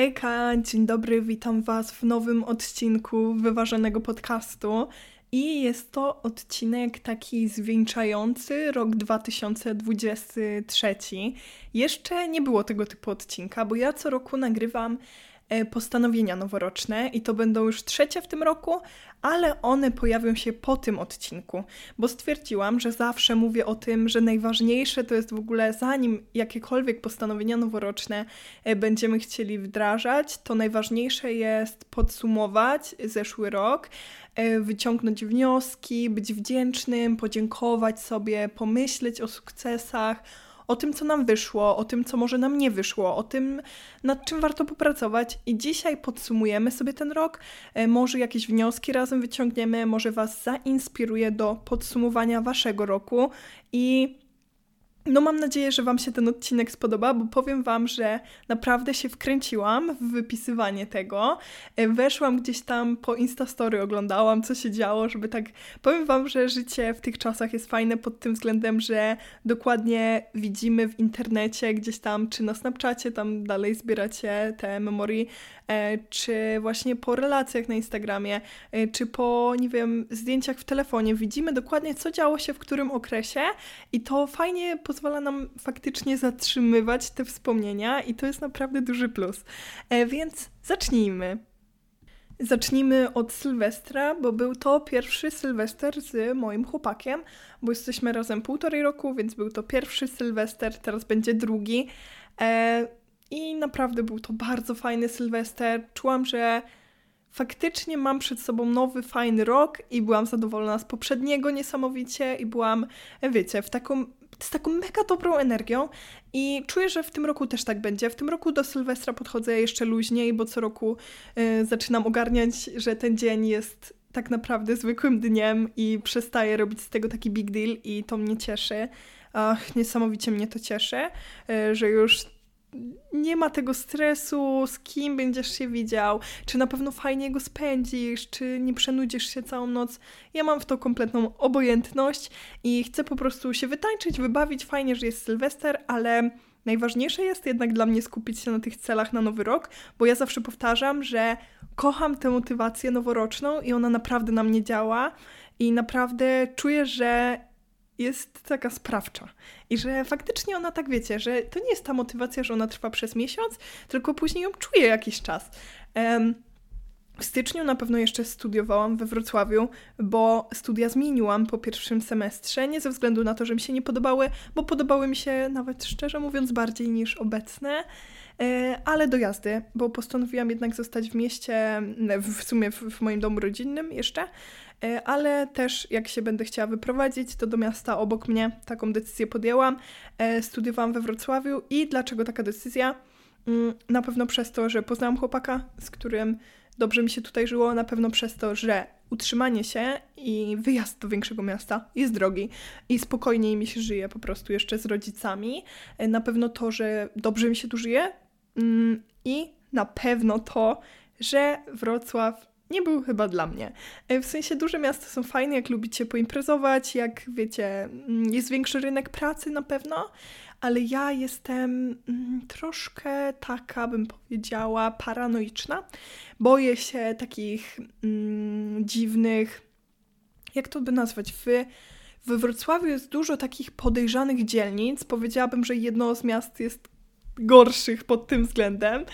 Hejka, dzień dobry, witam Was w nowym odcinku Wyważonego Podcastu. I jest to odcinek taki zwieńczający rok 2023. Jeszcze nie było tego typu odcinka, bo ja co roku nagrywam postanowienia noworoczne i to będą już trzecie w tym roku, ale one pojawią się po tym odcinku, bo stwierdziłam, że zawsze mówię o tym, że najważniejsze to jest w ogóle zanim jakiekolwiek postanowienia noworoczne e, będziemy chcieli wdrażać, to najważniejsze jest podsumować zeszły rok, e, wyciągnąć wnioski, być wdzięcznym, podziękować sobie, pomyśleć o sukcesach, o tym, co nam wyszło, o tym, co może nam nie wyszło, o tym, nad czym warto popracować. I dzisiaj podsumujemy sobie ten rok. E, może jakieś wnioski razem wyciągniemy, może Was zainspiruje do podsumowania Waszego roku i no mam nadzieję, że Wam się ten odcinek spodoba, bo powiem Wam, że naprawdę się wkręciłam w wypisywanie tego. E, weszłam gdzieś tam po Instastory, oglądałam, co się działo, żeby tak... Powiem Wam, że życie w tych czasach jest fajne pod tym względem, że dokładnie widzimy w internecie gdzieś tam, czy na Snapchacie, tam dalej zbieracie te memory, czy właśnie po relacjach na Instagramie, e, czy po, nie wiem, zdjęciach w telefonie. Widzimy dokładnie, co działo się w którym okresie i to fajnie pozwala nam faktycznie zatrzymywać te wspomnienia i to jest naprawdę duży plus. E, więc zacznijmy. Zacznijmy od Sylwestra, bo był to pierwszy Sylwester z moim chłopakiem, bo jesteśmy razem półtorej roku, więc był to pierwszy Sylwester, teraz będzie drugi. I naprawdę był to bardzo fajny Sylwester. Czułam, że faktycznie mam przed sobą nowy, fajny rok i byłam zadowolona z poprzedniego niesamowicie i byłam, wiecie, w taką, z taką mega dobrą energią i czuję, że w tym roku też tak będzie. W tym roku do Sylwestra podchodzę jeszcze luźniej, bo co roku y, zaczynam ogarniać, że ten dzień jest tak naprawdę zwykłym dniem i przestaję robić z tego taki big deal i to mnie cieszy. Ach, niesamowicie mnie to cieszy, y, że już nie ma tego stresu, z kim będziesz się widział, czy na pewno fajnie go spędzisz, czy nie przenudzisz się całą noc. Ja mam w to kompletną obojętność i chcę po prostu się wytańczyć, wybawić. Fajnie, że jest Sylwester, ale najważniejsze jest jednak dla mnie skupić się na tych celach na nowy rok, bo ja zawsze powtarzam, że kocham tę motywację noworoczną i ona naprawdę na mnie działa i naprawdę czuję, że jest taka sprawcza. I że faktycznie ona tak wiecie, że to nie jest ta motywacja, że ona trwa przez miesiąc, tylko później ją czuję jakiś czas. Um, w styczniu na pewno jeszcze studiowałam we Wrocławiu, bo studia zmieniłam po pierwszym semestrze, nie ze względu na to, że mi się nie podobały, bo podobały mi się nawet szczerze mówiąc bardziej niż obecne, e, ale do jazdy, bo postanowiłam jednak zostać w mieście, w sumie w moim domu rodzinnym jeszcze, ale też jak się będę chciała wyprowadzić, to do miasta obok mnie taką decyzję podjęłam. E, studiowałam we Wrocławiu i dlaczego taka decyzja? Mm, na pewno przez to, że poznałam chłopaka, z którym dobrze mi się tutaj żyło, na pewno przez to, że utrzymanie się i wyjazd do większego miasta jest drogi i spokojniej mi się żyje po prostu jeszcze z rodzicami. E, na pewno to, że dobrze mi się tu żyje mm, i na pewno to, że Wrocław nie był chyba dla mnie. E, w sensie duże miasta są fajne, jak lubicie poimprezować, jak wiecie, mm, jest większy rynek pracy na pewno, ale ja jestem mm, troszkę taka, bym powiedziała, paranoiczna. Boję się takich mm, dziwnych, jak to by nazwać, w we Wrocławiu jest dużo takich podejrzanych dzielnic. Powiedziałabym, że jedno z miast jest gorszych pod tym względem,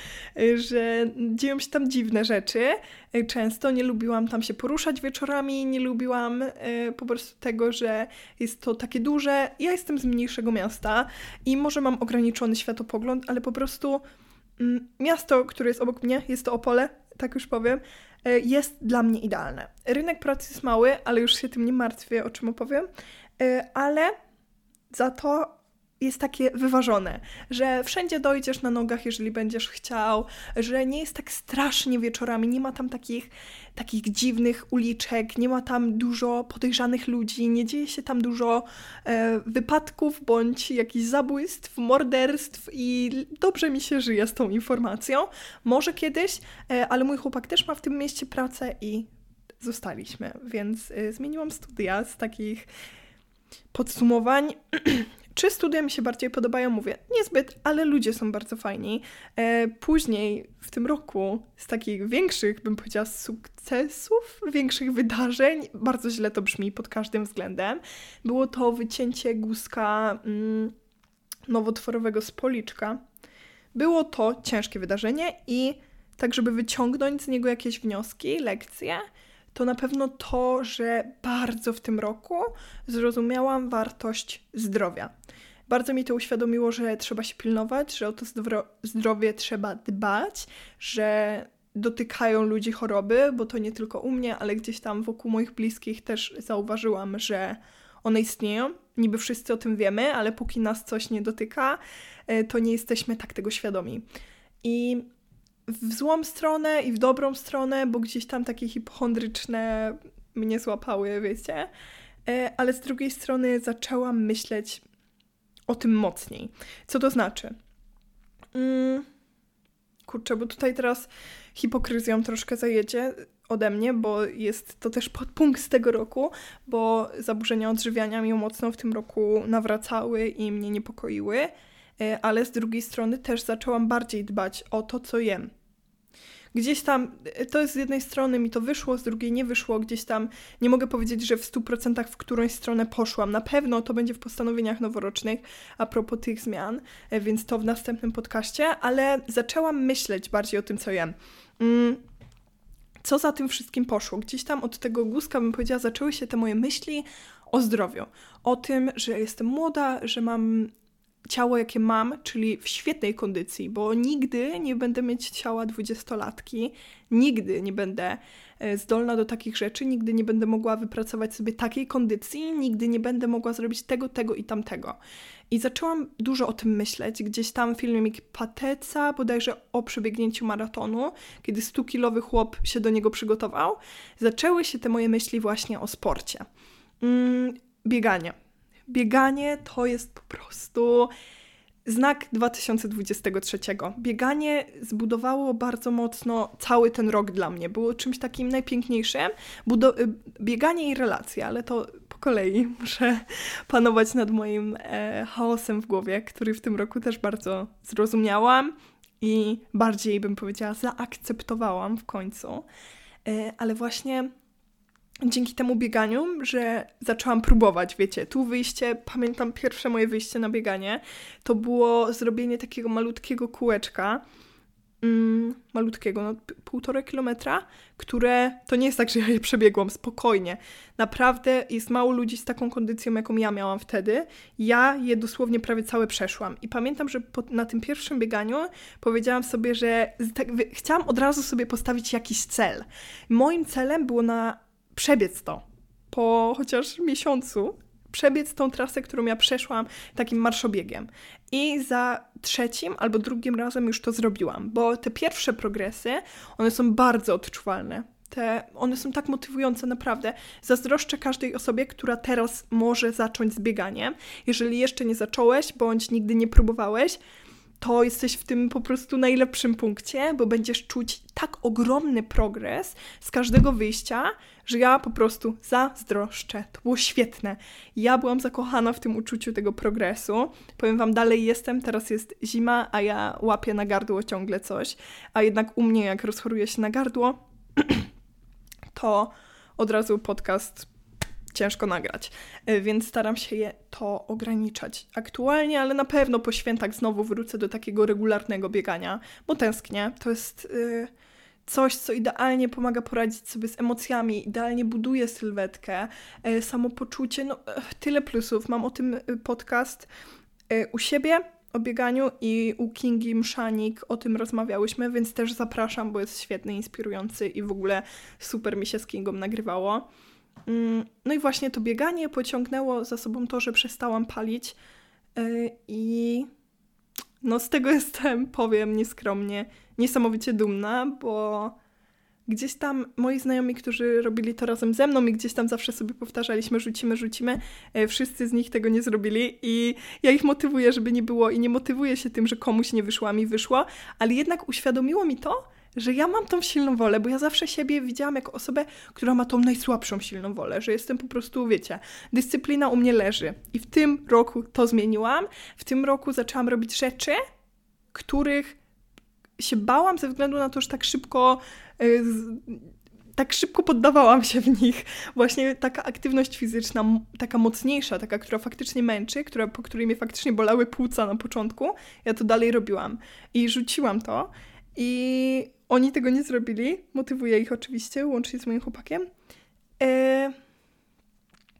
y, że dzieją się tam dziwne rzeczy. Y, często nie lubiłam tam się poruszać wieczorami, nie lubiłam y, po prostu tego, że jest to takie duże. Ja jestem z mniejszego miasta i może mam ograniczony światopogląd, ale po prostu mm, miasto, które jest obok mnie, jest to Opole, tak już powiem, jest dla mnie idealne. Rynek pracy jest mały, ale już się tym nie martwię, o czym opowiem, ale za to jest takie wyważone, że wszędzie dojdziesz na nogach, jeżeli będziesz chciał, że nie jest tak strasznie wieczorami, nie ma tam takich, takich dziwnych uliczek, nie ma tam dużo podejrzanych ludzi, nie dzieje się tam dużo e, wypadków bądź jakichś zabójstw, morderstw i dobrze mi się żyje z tą informacją. Może kiedyś, e, ale mój chłopak też ma w tym mieście pracę i zostaliśmy, więc e, zmieniłam studia z takich podsumowań Czy studia mi się bardziej podobają? Mówię, niezbyt, ale ludzie są bardzo fajni. E, później w tym roku z takich większych, bym powiedziała, sukcesów, większych wydarzeń, bardzo źle to brzmi pod każdym względem, było to wycięcie guska mm, nowotworowego z policzka. Było to ciężkie wydarzenie i tak, żeby wyciągnąć z niego jakieś wnioski, lekcje, to na pewno to, że bardzo w tym roku zrozumiałam wartość zdrowia. Bardzo mi to uświadomiło, że trzeba się pilnować, że o to zdrowie trzeba dbać, że dotykają ludzi choroby, bo to nie tylko u mnie, ale gdzieś tam wokół moich bliskich też zauważyłam, że one istnieją. Niby wszyscy o tym wiemy, ale póki nas coś nie dotyka, e, to nie jesteśmy tak tego świadomi. I w złą stronę i w dobrą stronę, bo gdzieś tam takie hipochondryczne mnie złapały, wiecie. E, ale z drugiej strony zaczęłam myśleć o tym mocniej. Co to znaczy? Mm, kurczę, bo tutaj teraz hipokryzją troszkę zajedzie ode mnie, bo jest to też podpunkt z tego roku, bo zaburzenia odżywiania mi mocno w tym roku nawracały i mnie niepokoiły. E, ale z drugiej strony też zaczęłam bardziej dbać o to, co jem. Gdzieś tam, to jest z jednej strony mi to wyszło, z drugiej nie wyszło, gdzieś tam nie mogę powiedzieć, że w 100% w którąś stronę poszłam. Na pewno to będzie w postanowieniach noworocznych a propos tych zmian, e, więc to w następnym podcaście, ale zaczęłam myśleć bardziej o tym, co jem. Mm co za tym wszystkim poszło. Gdzieś tam od tego guzka, bym powiedziała, zaczęły się te moje myśli o zdrowiu. O tym, że jestem młoda, że mam ciało, jakie mam, czyli w świetnej kondycji, bo nigdy nie będę mieć ciała dwudziestolatki, nigdy nie będę e, zdolna do takich rzeczy, nigdy nie będę mogła wypracować sobie takiej kondycji, nigdy nie będę mogła zrobić tego, tego i tamtego. I zaczęłam dużo o tym myśleć. Gdzieś tam filmik Pateca, bodajże o przebiegnięciu maratonu, kiedy 100-kilowy chłop się do niego przygotował, zaczęły się te moje myśli właśnie o sporcie. Mm, bieganie bieganie to jest po prostu znak 2023. Bieganie zbudowało bardzo mocno cały ten rok dla mnie. Było czymś takim najpiękniejszym. Budo y, bieganie i relacje, ale to po kolei muszę panować nad moim e, chaosem w głowie, który w tym roku też bardzo zrozumiałam i bardziej bym powiedziała zaakceptowałam w końcu. E, ale właśnie dzięki temu bieganiu, że zaczęłam próbować, wiecie, tu wyjście, pamiętam pierwsze moje wyjście na bieganie, to było zrobienie takiego malutkiego kółeczka, mm, malutkiego, no półtora kilometra, które to nie jest tak, że ja je przebiegłam spokojnie. Naprawdę jest mało ludzi z taką kondycją, jaką ja miałam wtedy. Ja je dosłownie prawie całe przeszłam. I pamiętam, że po, na tym pierwszym bieganiu powiedziałam sobie, że tak, chciałam od razu sobie postawić jakiś cel. Moim celem było na przebiec to po chociaż miesiącu, przebiec tą trasę, którą ja przeszłam takim marszobiegiem. I za trzecim albo drugim razem już to zrobiłam, bo te pierwsze progresy, one są bardzo odczuwalne. Te, one są tak motywujące, naprawdę. Zazdroszczę każdej osobie, która teraz może zacząć z bieganiem. Jeżeli jeszcze nie zacząłeś, bądź nigdy nie próbowałeś, to jesteś w tym po prostu najlepszym punkcie, bo będziesz czuć tak ogromny progres z każdego wyjścia, że ja po prostu zazdroszczę. To było świetne. Ja byłam zakochana w tym uczuciu tego progresu. Powiem Wam, dalej jestem, teraz jest zima, a ja łapię na gardło ciągle coś. A jednak u mnie, jak rozchoruje się na gardło, to od razu podcast ciężko nagrać, e, więc staram się je to ograniczać aktualnie, ale na pewno po świętach znowu wrócę do takiego regularnego biegania, bo tęsknię. To jest yy, coś, co idealnie pomaga poradzić sobie z emocjami, idealnie buduje sylwetkę, yy, samopoczucie, no yy, tyle plusów. Mam o tym podcast u siebie, o bieganiu i u Kingi Mszanik o tym rozmawiałyśmy, więc też zapraszam, bo jest świetny, inspirujący i w ogóle super mi się z Kingą nagrywało. Mm, no i właśnie to bieganie pociągnęło za sobą to, że przestałam palić i no z tego jestem, powiem nieskromnie, niesamowicie dumna, bo gdzieś tam moi znajomi, którzy robili to razem ze mną i gdzieś tam zawsze sobie powtarzaliśmy, rzucimy, rzucimy, y, wszyscy z nich tego nie zrobili i ja ich motywuję, żeby nie było i nie motywuję się tym, że komuś nie wyszło, a mi wyszło, ale jednak uświadomiło mi to, że ja mam tą silną wolę, bo ja zawsze siebie widziałam jako osobę, która ma tą najsłabszą silną wolę, że jestem po prostu, wiecie, dyscyplina u mnie leży. I w tym roku to zmieniłam. W tym roku zaczęłam robić rzeczy, których się bałam ze względu na to, że tak szybko. Yy, tak szybko poddawałam się w nich. Właśnie taka aktywność fizyczna, taka mocniejsza, taka, która faktycznie męczy, która, po której mnie faktycznie bolały płuca na początku, ja to dalej robiłam. I rzuciłam to. I oni tego nie zrobili. Motywuję ich oczywiście, łącznie z moim chłopakiem. E...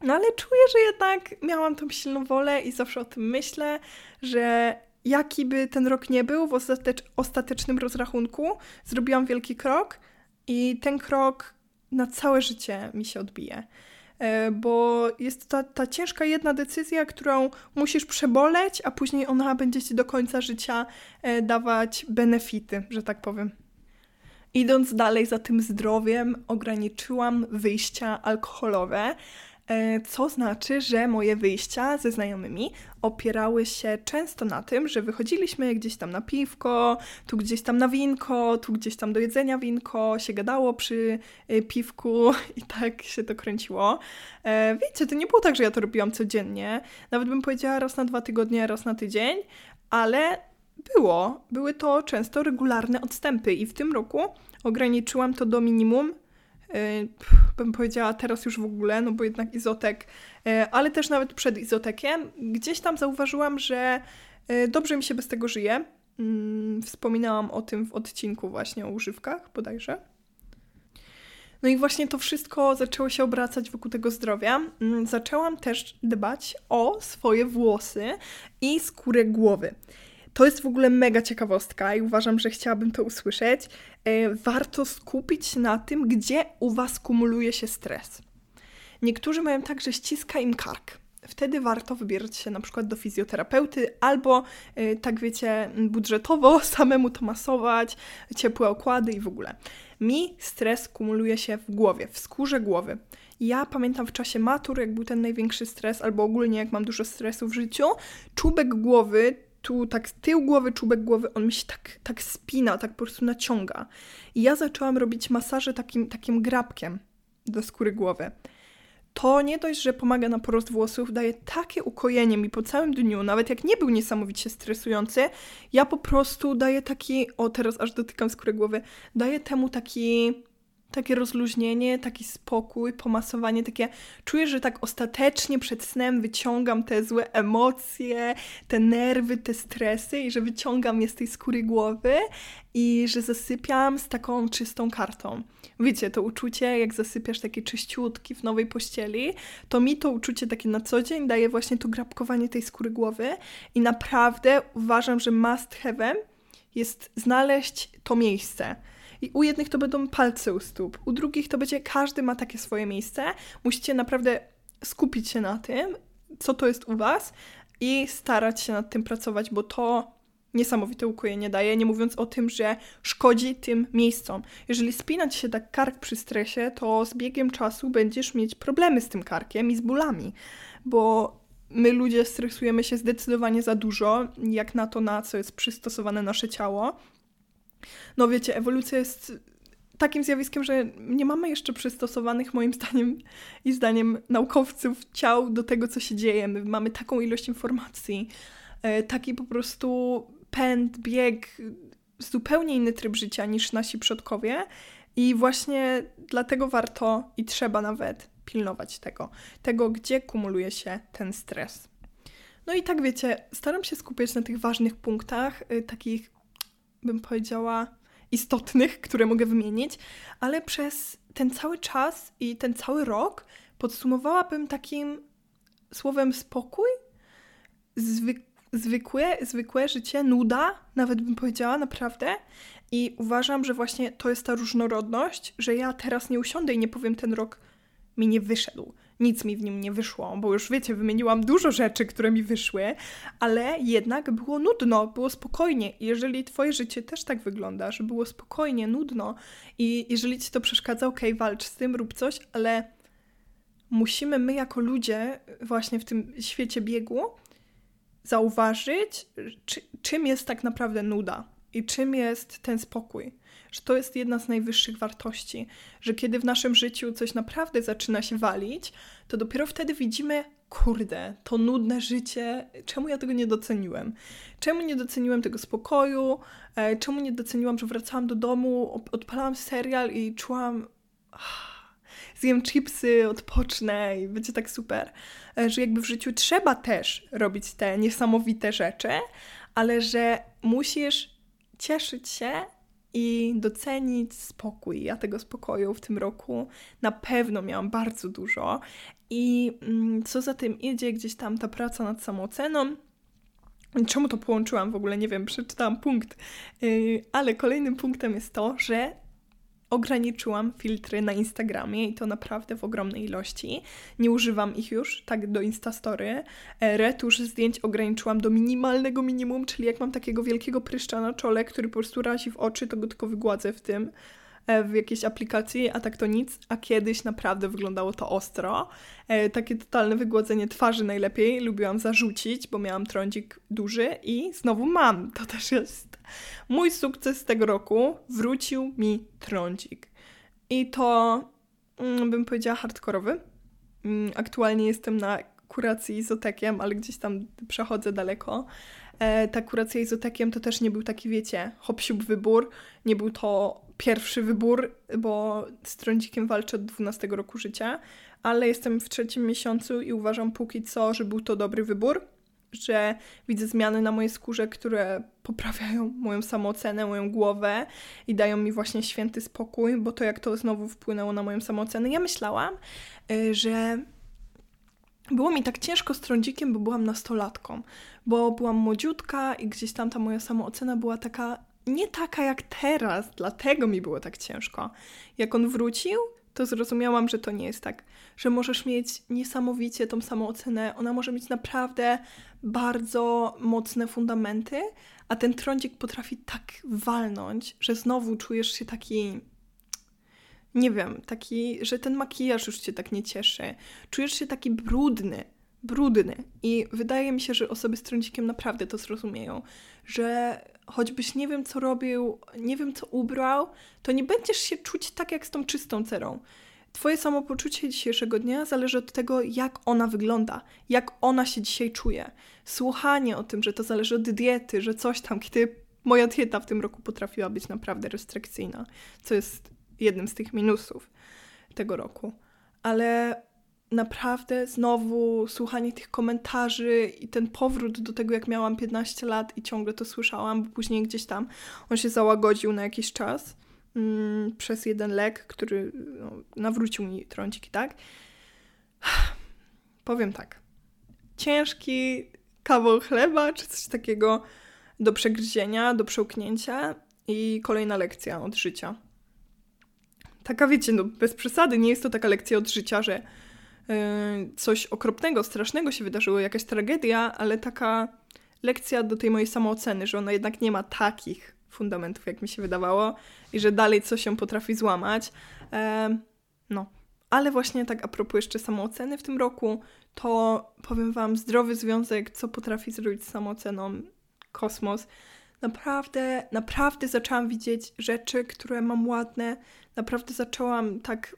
No ale czuję, że jednak miałam tą silną wolę i zawsze o tym myślę, że jaki by ten rok nie był, w ostatecz ostatecznym rozrachunku zrobiłam wielki krok i ten krok na całe życie mi się odbije. E, bo jest ta, ta ciężka jedna decyzja, którą musisz przeboleć, a później ona będzie ci do końca życia e, dawać benefity, że tak powiem. Idąc dalej za tym zdrowiem, ograniczyłam wyjścia alkoholowe, E, co znaczy, że moje wyjścia ze znajomymi opierały się często na tym, że wychodziliśmy gdzieś tam na piwko, tu gdzieś tam na winko, tu gdzieś tam do jedzenia winko, się gadało przy e, piwku i tak się to kręciło. E, wiecie, to nie było tak, że ja to robiłam codziennie. Nawet bym powiedziała raz na dwa tygodnie, raz na tydzień, ale było. Były to często regularne odstępy i w tym roku ograniczyłam to do minimum Y, bym powiedziała teraz już w ogóle, no bo jednak izotek, y, ale też nawet przed izotekiem, gdzieś tam zauważyłam, że y, dobrze mi się bez tego żyje. Mm, wspominałam o tym w odcinku właśnie o używkach bodajże. No i właśnie to wszystko zaczęło się obracać wokół tego zdrowia. Mm, zaczęłam też dbać o swoje włosy i skórę głowy. To jest w ogóle mega ciekawostka i uważam, że chciałabym to usłyszeć. E, warto skupić na tym, gdzie u Was kumuluje się stres. Niektórzy mają tak, że ściska im kark. Wtedy warto wybierać się na przykład do fizjoterapeuty albo, e, tak wiecie, budżetowo samemu to masować, ciepłe okłady i w ogóle. Mi stres kumuluje się w głowie, w skórze głowy. Ja pamiętam w czasie matur, jak był ten największy stres, albo ogólnie jak mam dużo stresu w życiu, czubek głowy tu tak tył głowy, czubek głowy, on mi się tak, tak spina, tak po prostu naciąga. I ja zaczęłam robić masaże takim, takim grabkiem do skóry głowy. To nie dość, że pomaga na porost włosów, daje takie ukojenie mi po całym dniu, nawet jak nie był niesamowicie stresujący, ja po prostu daję taki, o teraz aż dotykam skóry głowy, daję temu taki takie rozluźnienie, taki spokój, pomasowanie, takie czuję, że tak ostatecznie przed snem wyciągam te złe emocje, te nerwy, te stresy i że wyciągam je z tej skóry głowy i że zasypiam z taką czystą kartą. Wiecie, to uczucie, jak zasypiasz taki czyściutki w nowej pościeli, to mi to uczucie takie na co dzień daje właśnie to grabkowanie tej skóry głowy i naprawdę uważam, że must have'em jest znaleźć to miejsce i u jednych to będą palce u stóp, u drugich to będzie, każdy ma takie swoje miejsce. Musicie naprawdę skupić się na tym, co to jest u Was i starać się nad tym pracować, bo to niesamowite ukojenie daje, nie mówiąc o tym, że szkodzi tym miejscom. Jeżeli spinać się tak kark przy stresie, to z biegiem czasu będziesz mieć problemy z tym karkiem i z bólami, bo my ludzie stresujemy się zdecydowanie za dużo, jak na to, na co jest przystosowane nasze ciało no wiecie, ewolucja jest takim zjawiskiem, że nie mamy jeszcze przystosowanych, moim zdaniem i zdaniem naukowców, ciał do tego, co się dzieje. My mamy taką ilość informacji, e, taki po prostu pęd, bieg, zupełnie inny tryb życia niż nasi przodkowie. I właśnie dlatego warto i trzeba nawet pilnować tego, tego, gdzie kumuluje się ten stres. No i tak wiecie, staram się skupiać na tych ważnych punktach, y, takich bym powiedziała, istotnych, które mogę wymienić, ale przez ten cały czas i ten cały rok podsumowałabym takim słowem spokój, zwyk zwykłe, zwykłe życie, nuda, nawet bym powiedziała, naprawdę. I uważam, że właśnie to jest ta różnorodność, że ja teraz nie usiądę i nie powiem, ten rok mi nie wyszedł nic mi w nim nie wyszło, bo już wiecie, wymieniłam dużo rzeczy, które mi wyszły, ale jednak było nudno, było spokojnie. Jeżeli twoje życie też tak wygląda, że było spokojnie, nudno i jeżeli ci to przeszkadza, okej, walcz z tym, rób coś, ale musimy my jako ludzie właśnie w tym świecie biegu zauważyć, czy, czym jest tak naprawdę nuda i czym jest ten spokój. że to jest jedna z najwyższych wartości, że kiedy w naszym życiu coś naprawdę zaczyna się walić, to dopiero wtedy widzimy, kurde, to nudne życie, czemu ja tego nie doceniłem? Czemu nie doceniłem tego spokoju? E, czemu nie doceniłam, że wracałam do domu, odpalałam serial i czułam. Ah, zjem chipsy, odpocznę i będzie tak super. E, że jakby w życiu trzeba też robić te niesamowite rzeczy, ale że musisz cieszyć się i docenić spokój. Ja tego spokoju w tym roku na pewno miałam bardzo dużo. I mm, co za tym idzie, gdzieś tam ta praca nad samooceną. Czemu to połączyłam w ogóle? Nie wiem, przeczytałam punkt. Yy, ale kolejnym punktem jest to, że ograniczyłam filtry na Instagramie i to naprawdę w ogromnej ilości. Nie używam ich już tak do Instastory. E, retusz zdjęć ograniczyłam do minimalnego minimum, czyli jak mam takiego wielkiego pryszcza na czole, który po prostu razi w oczy, to go tylko wygładzę w tym. E, w jakiejś aplikacji, a tak to nic, a kiedyś naprawdę wyglądało to ostro. E, takie totalne wygładzenie twarzy najlepiej lubiłam zarzucić, bo miałam trądzik duży i znowu mam. To też jest mój sukces tego roku. Wrócił mi trądzik. I to mm, bym powiedziała hardkorowy. Mm, aktualnie jestem na kuracji izotekiem, ale gdzieś tam przechodzę daleko. E, ta kuracja izotekiem to też nie był taki, wiecie, hop wybór. Nie był to pierwszy wybór, bo z trądzikiem walczę od 12 roku życia, ale jestem w trzecim miesiącu i uważam póki co, że był to dobry wybór, że widzę zmiany na mojej skórze, które poprawiają moją samoocenę, moją głowę i dają mi właśnie święty spokój, bo to jak to znowu wpłynęło na moją samoocenę. Ja myślałam, y, że było mi tak ciężko z trądzikiem, bo byłam nastolatką, bo byłam młodziutka i gdzieś tam ta moja samoocena była taka nie taka jak teraz, dlatego mi było tak ciężko. Jak on wrócił, to zrozumiałam, że to nie jest tak, że możesz mieć niesamowicie tą samą ocenę, ona może mieć naprawdę bardzo mocne fundamenty, a ten trądzik potrafi tak walnąć, że znowu czujesz się taki nie wiem, taki, że ten makijaż już cię tak nie cieszy. Czujesz się taki brudny, brudny. I wydaje mi się, że osoby z trądzikiem naprawdę to zrozumieją, że choćbyś nie wiem, co robił, nie wiem, co ubrał, to nie będziesz się czuć tak, jak z tą czystą cerą. Twoje samopoczucie dzisiejszego dnia zależy od tego, jak ona wygląda, jak ona się dzisiaj czuje. Słuchanie o tym, że to zależy od diety, że coś tam, kiedy moja dieta w tym roku potrafiła być naprawdę restrykcyjna, co jest jednym z tych minusów tego roku. Ale naprawdę znowu słuchanie tych komentarzy i ten powrót do tego, jak miałam 15 lat i ciągle to słyszałam, bo później gdzieś tam on się załagodził na jakiś czas mm, przez jeden lek, który no, nawrócił mi trąciki, tak? Powiem tak. Ciężki kawał chleba, czy coś takiego do przegryzienia, do przełknięcia i kolejna lekcja od życia. Taka wiecie, no bez przesady, nie jest to taka lekcja od życia, że coś okropnego, strasznego się wydarzyło, jakaś tragedia, ale taka lekcja do tej mojej samooceny, że ona jednak nie ma takich fundamentów, jak mi się wydawało, i że dalej coś się potrafi złamać. E, no. Ale właśnie tak a propos jeszcze samooceny w tym roku, to powiem Wam, zdrowy związek, co potrafi zrobić z samooceną, kosmos. Naprawdę, naprawdę zaczęłam widzieć rzeczy, które mam ładne. Naprawdę zaczęłam tak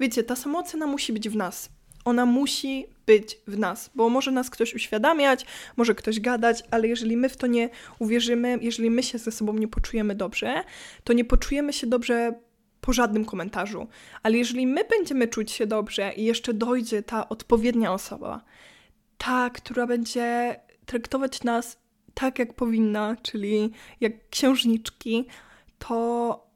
Wiecie, ta samoocena musi być w nas. Ona musi być w nas, bo może nas ktoś uświadamiać, może ktoś gadać, ale jeżeli my w to nie uwierzymy, jeżeli my się ze sobą nie poczujemy dobrze, to nie poczujemy się dobrze po żadnym komentarzu. Ale jeżeli my będziemy czuć się dobrze i jeszcze dojdzie ta odpowiednia osoba, ta, która będzie traktować nas tak, jak powinna, czyli jak księżniczki, to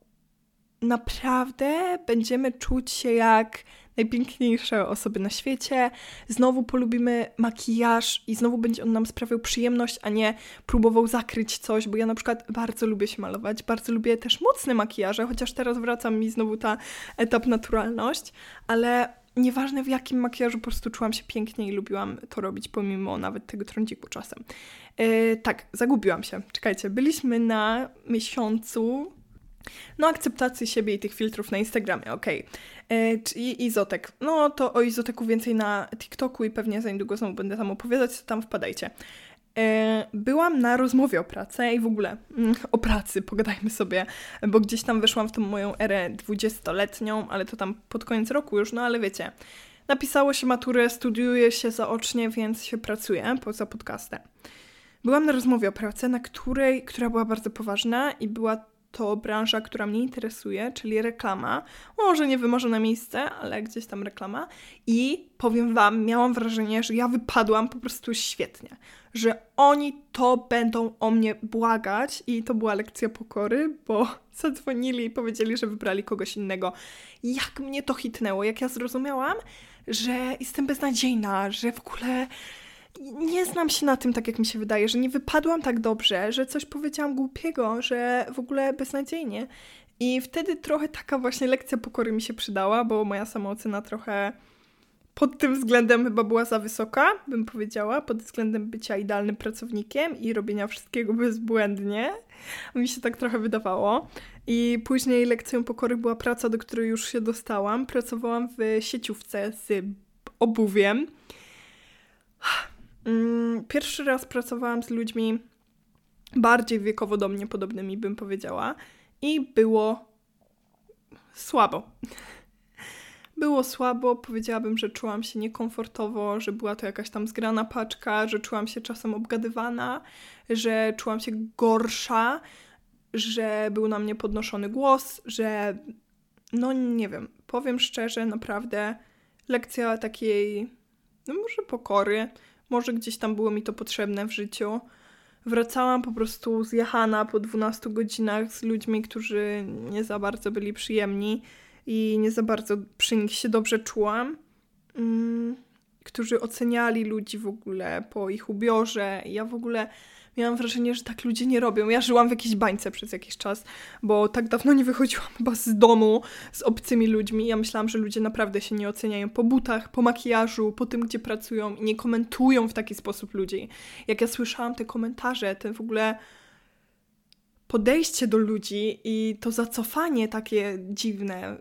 naprawdę będziemy czuć się jak najpiękniejsze osoby na świecie. Znowu polubimy makijaż i znowu będzie on nam sprawiał przyjemność, a nie próbował zakryć coś, bo ja na przykład bardzo lubię się malować, bardzo lubię też mocne makijaże, chociaż teraz wracam mi znowu ta etap naturalność, ale nieważne w jakim makijażu, po prostu czułam się pięknie i lubiłam to robić, pomimo nawet tego trądziku czasem. Yy, tak, zagubiłam się. Czekajcie, byliśmy na miesiącu no, akceptacji siebie i tych filtrów na Instagramie, okej. Okay. E, I Izotek. No, to o Izoteku więcej na TikToku i pewnie za niedługo znowu będę tam opowiadać, to tam wpadajcie. E, byłam na rozmowie o pracy i w ogóle mm, o pracy, pogadajmy sobie, bo gdzieś tam weszłam w tą moją erę dwudziestoletnią, ale to tam pod koniec roku już, no ale wiecie, napisało się maturę, studiuje się zaocznie, więc się pracuje poza podcastem. Byłam na rozmowie o pracy, na której, która była bardzo poważna i była to branża, która mnie interesuje, czyli reklama. Może nie wymarzone miejsce, ale gdzieś tam reklama. I powiem Wam, miałam wrażenie, że ja wypadłam po prostu świetnie. Że oni to będą o mnie błagać i to była lekcja pokory, bo zadzwonili i powiedzieli, że wybrali kogoś innego. Jak mnie to hitnęło, jak ja zrozumiałam, że jestem beznadziejna, że w ogóle nie znam się na tym tak, jak mi się wydaje, że nie wypadłam tak dobrze, że coś powiedziałam głupiego, że w ogóle beznadziejnie. I wtedy trochę taka właśnie lekcja pokory mi się przydała, bo moja samoocena trochę pod tym względem chyba była za wysoka, bym powiedziała, pod względem bycia idealnym pracownikiem i robienia wszystkiego bezbłędnie. Mi się tak trochę wydawało. I później lekcją pokory była praca, do której już się dostałam. Pracowałam w sieciówce z obuwiem. Mm, pierwszy raz pracowałam z ludźmi bardziej wiekowo do mnie podobnymi, bym powiedziała, i było słabo. Było słabo, powiedziałabym, że czułam się niekomfortowo, że była to jakaś tam zgrana paczka, że czułam się czasem obgadywana, że czułam się gorsza, że był na mnie podnoszony głos, że no nie wiem, powiem szczerze, naprawdę lekcja takiej, no może pokory, może gdzieś tam było mi to potrzebne w życiu. Wracałam po prostu zjechana po 12 godzinach z ludźmi, którzy nie za bardzo byli przyjemni i nie za bardzo przy nich się dobrze czułam. Mm, którzy oceniali ludzi w ogóle po ich ubiorze. Ja w ogóle miałam wrażenie, że tak ludzie nie robią. Ja żyłam w jakiejś bańce przez jakiś czas, bo tak dawno nie wychodziłam chyba z domu z obcymi ludźmi. Ja myślałam, że ludzie naprawdę się nie oceniają po butach, po makijażu, po tym, gdzie pracują i nie komentują w taki sposób ludzi. Jak ja słyszałam te komentarze, ten w ogóle podejście do ludzi i to zacofanie takie dziwne,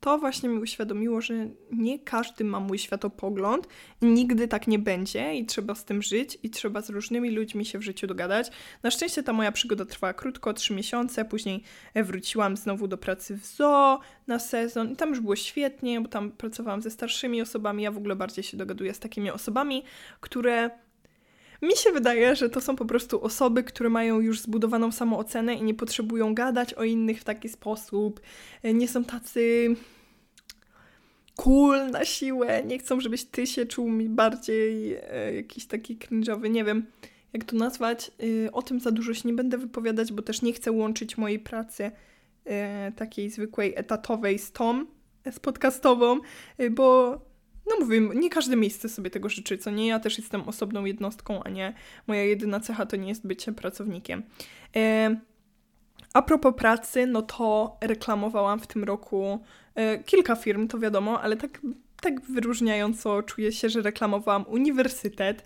to właśnie mi uświadomiło, że nie każdy ma mój światopogląd nigdy tak nie będzie i trzeba z tym żyć i trzeba z różnymi ludźmi się w życiu dogadać. Na szczęście ta moja przygoda trwała krótko, trzy miesiące, później wróciłam znowu do pracy w zoo na sezon i tam już było świetnie, bo tam pracowałam ze starszymi osobami, ja w ogóle bardziej się dogaduję z takimi osobami, które mi się wydaje, że to są po prostu osoby, które mają już zbudowaną samoocenę i nie potrzebują gadać o innych w taki sposób. Nie są tacy cool na siłę, nie chcą, żebyś ty się czuł mi bardziej e, jakiś taki cringe'owy, nie wiem jak to nazwać. E, o tym za dużo się nie będę wypowiadać, bo też nie chcę łączyć mojej pracy e, takiej zwykłej etatowej z tą, z podcastową, e, bo no mówię, nie każde miejsce sobie tego życzy, co nie? Ja też jestem osobną jednostką, a nie moja jedyna cecha to nie jest bycie pracownikiem. E, a propos pracy, no to reklamowałam w tym roku e, kilka firm, to wiadomo, ale tak, tak wyróżniająco czuję się, że reklamowałam uniwersytet,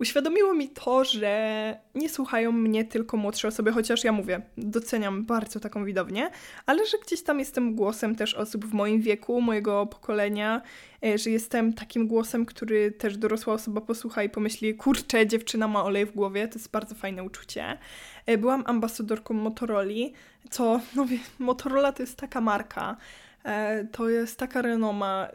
uświadomiło mi to, że nie słuchają mnie tylko młodsze osoby, chociaż ja mówię, doceniam bardzo taką widownię, ale że gdzieś tam jestem głosem też osób w moim wieku, mojego pokolenia, e, że jestem takim głosem, który też dorosła osoba posłucha i pomyśli, kurczę, dziewczyna ma olej w głowie, to jest bardzo fajne uczucie. E, byłam ambasadorką Motorola, co, no wie, Motorola to jest taka marka, e, to jest taka renoma,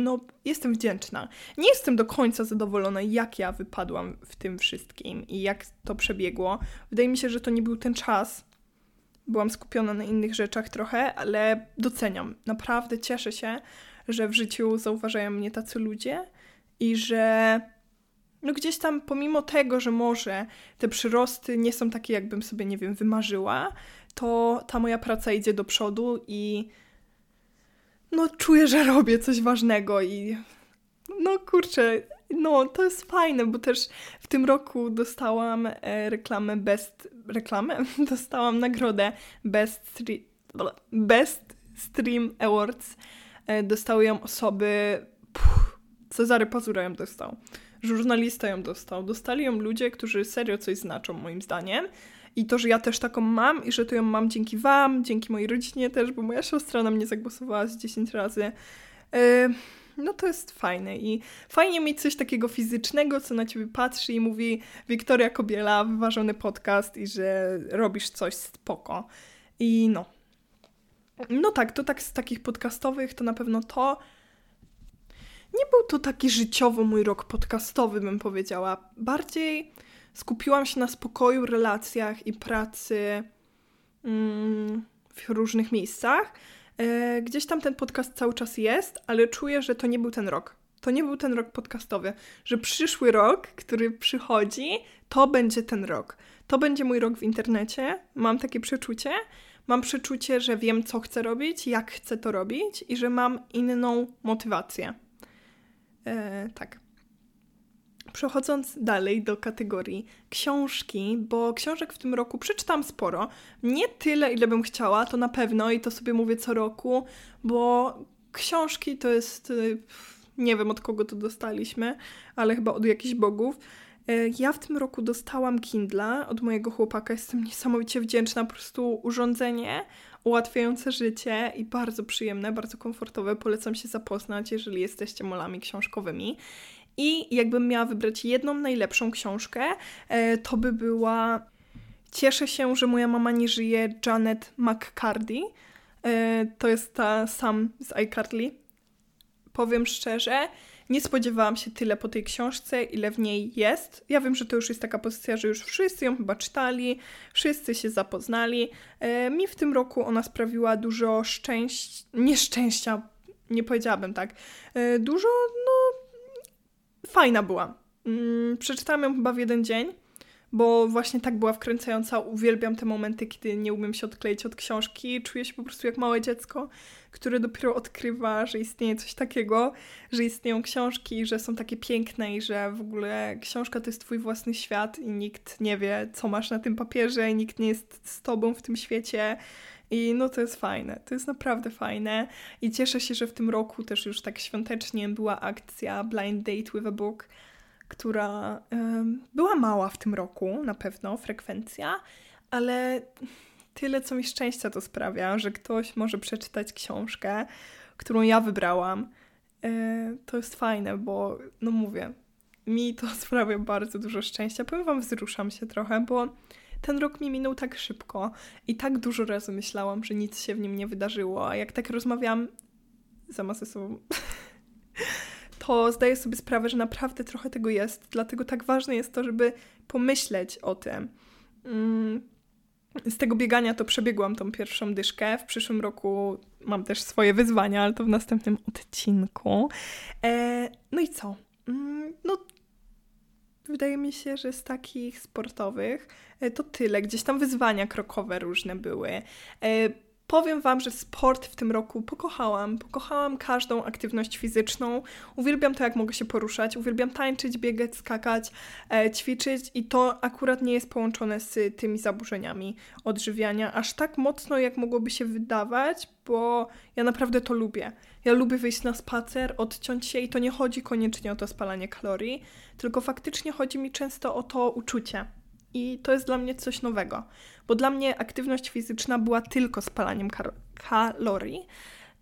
no, jestem wdzięczna. Nie jestem do końca zadowolona, jak ja wypadłam w tym wszystkim i jak to przebiegło. Wydaje mi się, że to nie był ten czas. Byłam skupiona na innych rzeczach trochę, ale doceniam. Naprawdę cieszę się, że w życiu zauważają mnie tacy ludzie i że no gdzieś tam pomimo tego, że może te przyrosty nie są takie, jakbym sobie, nie wiem, wymarzyła, to ta moja praca idzie do przodu i no czuję, że robię coś ważnego i no kurczę, no to jest fajne, bo też w tym roku dostałam e, reklamę Best, reklamę? Dostałam nagrodę Best, Best Stream Awards. E, dostały ją osoby, puh, Cezary Pazura ją dostał, żurnalista ją dostał, dostali ją ludzie, którzy serio coś znaczą moim zdaniem. I to, że ja też taką mam i że to ją mam dzięki Wam, dzięki mojej rodzinie też, bo moja siostra na mnie zagłosowała z 10 razy. No to jest fajne i fajnie mieć coś takiego fizycznego, co na ciebie patrzy i mówi Wiktoria Kobiela, wyważony podcast i że robisz coś spoko. I no. No tak, to tak z takich podcastowych to na pewno to. Nie był to taki życiowo mój rok podcastowy, bym powiedziała. Bardziej skupiłam się na spokoju, relacjach i pracy mm, w różnych miejscach. E, gdzieś tam ten podcast cały czas jest, ale czuję, że to nie był ten rok. To nie był ten rok podcastowy, że przyszły rok, który przychodzi, to będzie ten rok. To będzie mój rok w internecie. Mam takie przeczucie. Mam przeczucie, że wiem, co chcę robić, jak chcę to robić i że mam inną motywację. E, tak. Przechodząc dalej do kategorii książki, bo książek w tym roku przeczytam sporo. Nie tyle, ile bym chciała, to na pewno i to sobie mówię co roku, bo książki to jest. Y, nie wiem od kogo to dostaliśmy, ale chyba od jakichś bogów. E, ja w tym roku dostałam Kindla od mojego chłopaka. Jestem niesamowicie wdzięczna. Po prostu urządzenie ułatwiające życie i bardzo przyjemne, bardzo komfortowe. Polecam się zapoznać, jeżeli jesteście molami książkowymi. I jakbym miała wybrać jedną najlepszą książkę, e, to by była Cieszę się, że moja mama nie żyje Janet McCarthy. E, to jest ta sam z iCarly. Powiem szczerze, nie spodziewałam się tyle po tej książce, ile w niej jest. Ja wiem, że to już jest taka pozycja, że już wszyscy ją chyba czytali, wszyscy się zapoznali. E, mi w tym roku ona sprawiła dużo szczęścia, nieszczęścia, nie powiedziałabym tak. Dużo, no, fajna była. Mm, przeczytałam ją chyba w jeden dzień, bo właśnie tak była wkręcająca. Uwielbiam te momenty, kiedy nie umiem się odkleić od książki. Czuję się po prostu jak małe dziecko, które dopiero odkrywa, że istnieje coś takiego, że istnieją książki, że są takie piękne i że w ogóle książka to jest twój własny świat i nikt nie wie, co masz na tym papierze i nikt nie jest z tobą w tym świecie. I no to jest fajne, to jest naprawdę fajne. I cieszę się, że w tym roku też już tak świątecznie była akcja Blind Date with a Book, która była mała w tym roku, na pewno, frekwencja, ale tyle co mi szczęścia to sprawia, że ktoś może przeczytać książkę, którą ja wybrałam. E, to jest fajne, bo no mówię, mi to sprawia bardzo dużo szczęścia. Powiem Wam, wzruszam się trochę, bo ten rok mi minął tak szybko i tak dużo razy myślałam, że nic się w nim nie wydarzyło, a jak tak rozmawiam sama ze sobą, to zdaję sobie sprawę, że naprawdę trochę tego jest, dlatego tak ważne jest to, żeby pomyśleć o tym. Mm, z tego biegania to przebiegłam tą pierwszą dyszkę. W przyszłym roku mam też swoje wyzwania, ale to w następnym odcinku. E, no i co? Mm, no, wydaje mi się, że z takich sportowych e, to tyle. Gdzieś tam wyzwania krokowe różne były. Powiem Wam, że sport w tym roku pokochałam. Pokochałam każdą aktywność fizyczną. Uwielbiam to, jak mogę się poruszać. Uwielbiam tańczyć, biegać, skakać, e, ćwiczyć i to akurat nie jest połączone z tymi zaburzeniami odżywiania aż tak mocno, jak mogłoby się wydawać, bo ja naprawdę to lubię. Ja lubię wyjść na spacer, odciąć się i to nie chodzi koniecznie o to spalanie kalorii, tylko faktycznie chodzi mi często o to uczucie. I to jest dla mnie coś nowego, bo dla mnie aktywność fizyczna była tylko spalaniem kalorii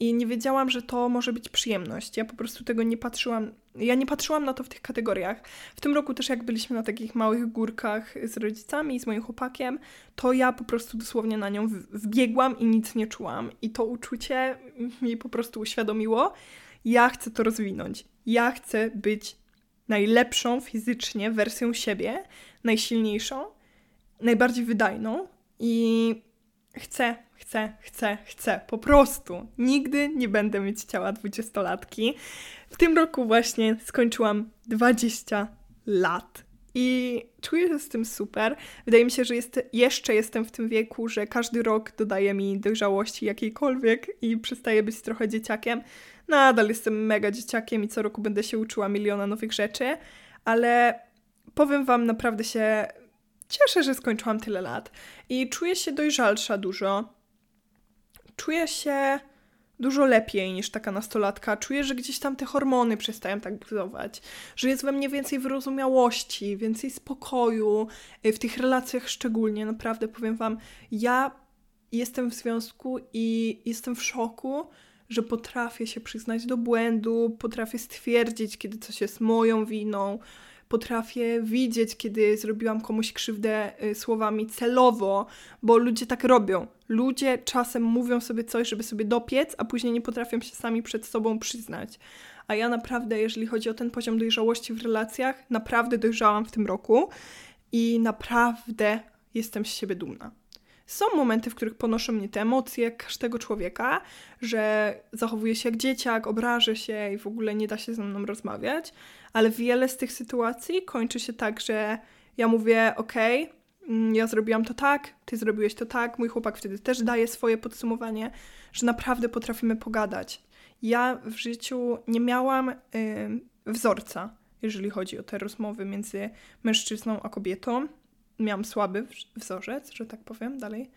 i nie wiedziałam, że to może być przyjemność. Ja po prostu tego nie patrzyłam, ja nie patrzyłam na to w tych kategoriach. W tym roku też jak byliśmy na takich małych górkach z rodzicami z moim chłopakiem, to ja po prostu dosłownie na nią wbiegłam i nic nie czułam. I to uczucie mi po prostu uświadomiło, ja chcę to rozwinąć. Ja chcę być najlepszą fizycznie wersją siebie, najsilniejszą, najbardziej wydajną i chcę, chcę, chcę, chcę. Po prostu. Nigdy nie będę mieć ciała dwudziestolatki. W tym roku właśnie skończyłam 20 lat. I czuję się z tym super. Wydaje mi się, że jest, jeszcze jestem w tym wieku, że każdy rok dodaje mi dojrzałości jakiejkolwiek i przestaję być trochę dzieciakiem. Nadal jestem mega dzieciakiem i co roku będę się uczyła miliona nowych rzeczy, ale powiem Wam, naprawdę się cieszę, że skończyłam tyle lat i czuję się dojrzalsza dużo. Czuję się dużo lepiej niż taka nastolatka. Czuję, że gdzieś tam te hormony przestają tak budować, że jest we mnie więcej wyrozumiałości, więcej spokoju, y, w tych relacjach szczególnie. Naprawdę powiem Wam, ja jestem w związku i jestem w szoku, że potrafię się przyznać do błędu, potrafię stwierdzić, kiedy coś jest moją winą, potrafię widzieć, kiedy zrobiłam komuś krzywdę y, słowami celowo, bo ludzie tak robią. Ludzie czasem mówią sobie coś, żeby sobie dopiec, a później nie potrafią się sami przed sobą przyznać. A ja naprawdę, jeżeli chodzi o ten poziom dojrzałości w relacjach, naprawdę dojrzałam w tym roku i naprawdę jestem z siebie dumna. Są momenty, w których ponoszą mnie te emocje każdego człowieka, że zachowuje się jak dzieciak, obrażę się i w ogóle nie da się ze mną rozmawiać, ale wiele z tych sytuacji kończy się tak, że ja mówię: OK, mm, ja zrobiłam to tak, ty zrobiłeś to tak, mój chłopak wtedy też daje swoje podsumowanie, że naprawdę potrafimy pogadać. Ja w życiu nie miałam y, wzorca, jeżeli chodzi o te rozmowy między mężczyzną a kobietą miałam słaby wzorzec, że tak powiem dalej.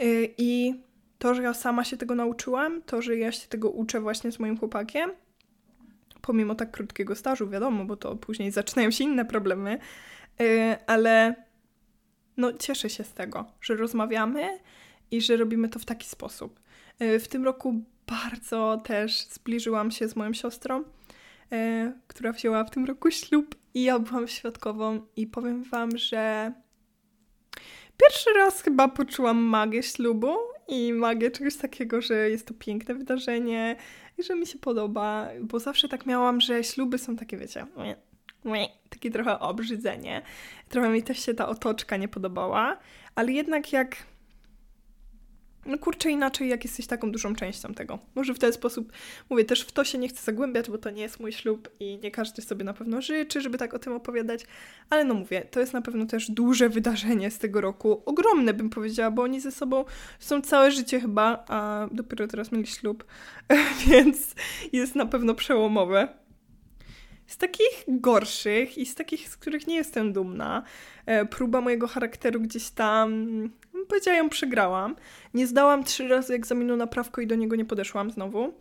Y, I to, że ja sama się tego nauczyłam, to, że ja się tego uczę właśnie z moim chłopakiem, pomimo tak krótkiego stażu, wiadomo, bo to później zaczynają się inne problemy, y, ale no cieszę się z tego, że rozmawiamy i że robimy to w taki sposób. Y, w tym roku bardzo też zbliżyłam się z moją siostrą, która wzięła w tym roku ślub i ja byłam świadkową i powiem wam, że pierwszy raz chyba poczułam magię ślubu i magię czegoś takiego, że jest to piękne wydarzenie i że mi się podoba, bo zawsze tak miałam, że śluby są takie, wiecie, takie trochę obrzydzenie. Trochę mi też się ta otoczka nie podobała, ale jednak jak no kurczę, inaczej, jak jesteś taką dużą częścią tego. Może w ten sposób, mówię, też w to się nie chcę zagłębiać, bo to nie jest mój ślub i nie każdy sobie na pewno życzy, żeby tak o tym opowiadać, ale no mówię, to jest na pewno też duże wydarzenie z tego roku. Ogromne bym powiedziała, bo oni ze sobą są całe życie chyba, a dopiero teraz mieli ślub, więc jest na pewno przełomowe. Z takich gorszych i z takich, z których nie jestem dumna, e, próba mojego charakteru gdzieś tam powiedziała, ją przegrałam. Nie zdałam trzy razy egzaminu na prawko i do niego nie podeszłam znowu.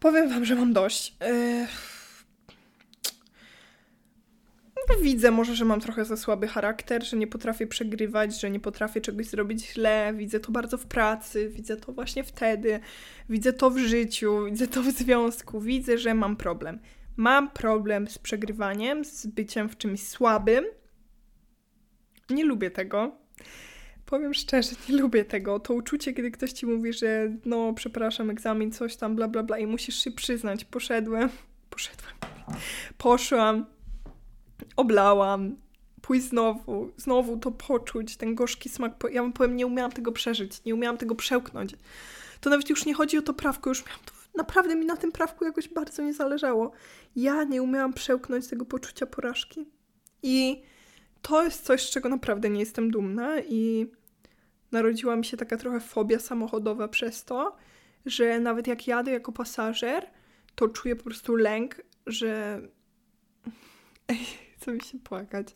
Powiem wam, że mam dość. Yy... Widzę może, że mam trochę za słaby charakter, że nie potrafię przegrywać, że nie potrafię czegoś zrobić źle. Widzę to bardzo w pracy, widzę to właśnie wtedy, widzę to w życiu, widzę to w związku, widzę, że mam problem. Mam problem z przegrywaniem, z byciem w czymś słabym. Nie lubię tego powiem szczerze, nie lubię tego. To uczucie, kiedy ktoś ci mówi, że no, przepraszam, egzamin, coś tam, bla, bla, bla, i musisz się przyznać. Poszedłem, poszedłem, poszłam, oblałam, pójść znowu, znowu to poczuć, ten gorzki smak. Ja wam powiem, nie umiałam tego przeżyć, nie umiałam tego przełknąć. To nawet już nie chodzi o to prawko, już miałam to, naprawdę mi na tym prawku jakoś bardzo nie zależało. Ja nie umiałam przełknąć tego poczucia porażki. I to jest coś, z czego naprawdę nie jestem dumna i narodziła mi się taka trochę fobia samochodowa przez to, że nawet jak jadę jako pasażer, to czuję po prostu lęk, że. Ej, co mi się płakać.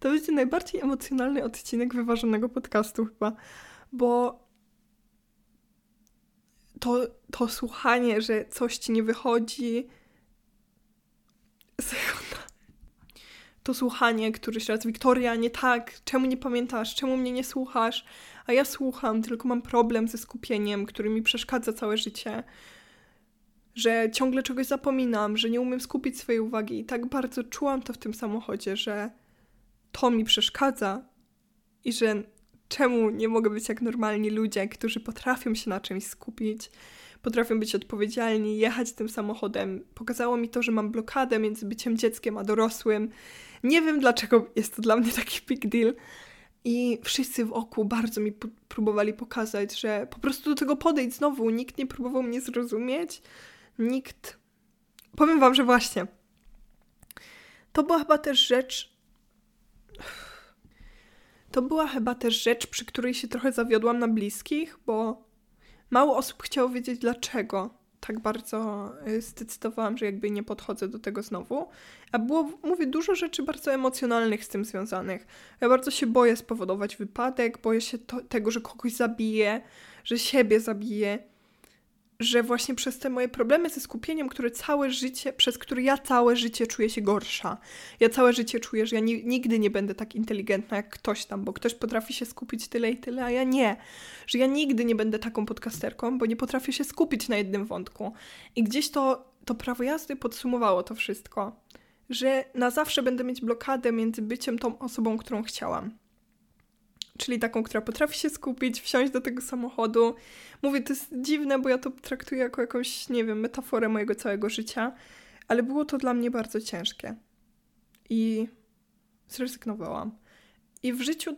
To będzie najbardziej emocjonalny odcinek wyważonego podcastu, chyba, bo to, to słuchanie, że coś ci nie wychodzi. to słuchanie któryś raz, Wiktoria, nie tak, czemu nie pamiętasz, czemu mnie nie słuchasz, a ja słucham, tylko mam problem ze skupieniem, który mi przeszkadza całe życie, że ciągle czegoś zapominam, że nie umiem skupić swojej uwagi i tak bardzo czułam to w tym samochodzie, że to mi przeszkadza i że czemu nie mogę być jak normalni ludzie, którzy potrafią się na czymś skupić, potrafią być odpowiedzialni, jechać tym samochodem. Pokazało mi to, że mam blokadę między byciem dzieckiem a dorosłym. Nie wiem dlaczego jest to dla mnie taki big deal. I wszyscy wokół bardzo mi próbowali pokazać, że po prostu do tego podejść znowu. Nikt nie próbował mnie zrozumieć. Nikt. Powiem Wam, że właśnie. To była chyba też rzecz. To była chyba też rzecz, przy której się trochę zawiodłam na bliskich, bo mało osób chciało wiedzieć dlaczego tak bardzo y, zdecydowałam, że jakby nie podchodzę do tego znowu. A było, mówię, dużo rzeczy bardzo emocjonalnych z tym związanych. Ja bardzo się boję spowodować wypadek, boję się to, tego, że kogoś zabiję, że siebie zabiję, że właśnie przez te moje problemy ze skupieniem, które całe życie, przez które ja całe życie czuję się gorsza. Ja całe życie czuję, że ja ni nigdy nie będę tak inteligentna jak ktoś tam, bo ktoś potrafi się skupić tyle i tyle, a ja nie. Że ja nigdy nie będę taką podcasterką, bo nie potrafię się skupić na jednym wątku. I gdzieś to, to prawo jazdy podsumowało to wszystko. Że na zawsze będę mieć blokadę między byciem tą osobą, którą chciałam czyli taką, która potrafi się skupić, wsiąść do tego samochodu. Mówię, to jest dziwne, bo ja to traktuję jako jakąś, nie wiem, metaforę mojego całego życia, ale było to dla mnie bardzo ciężkie. I zrezygnowałam. I w życiu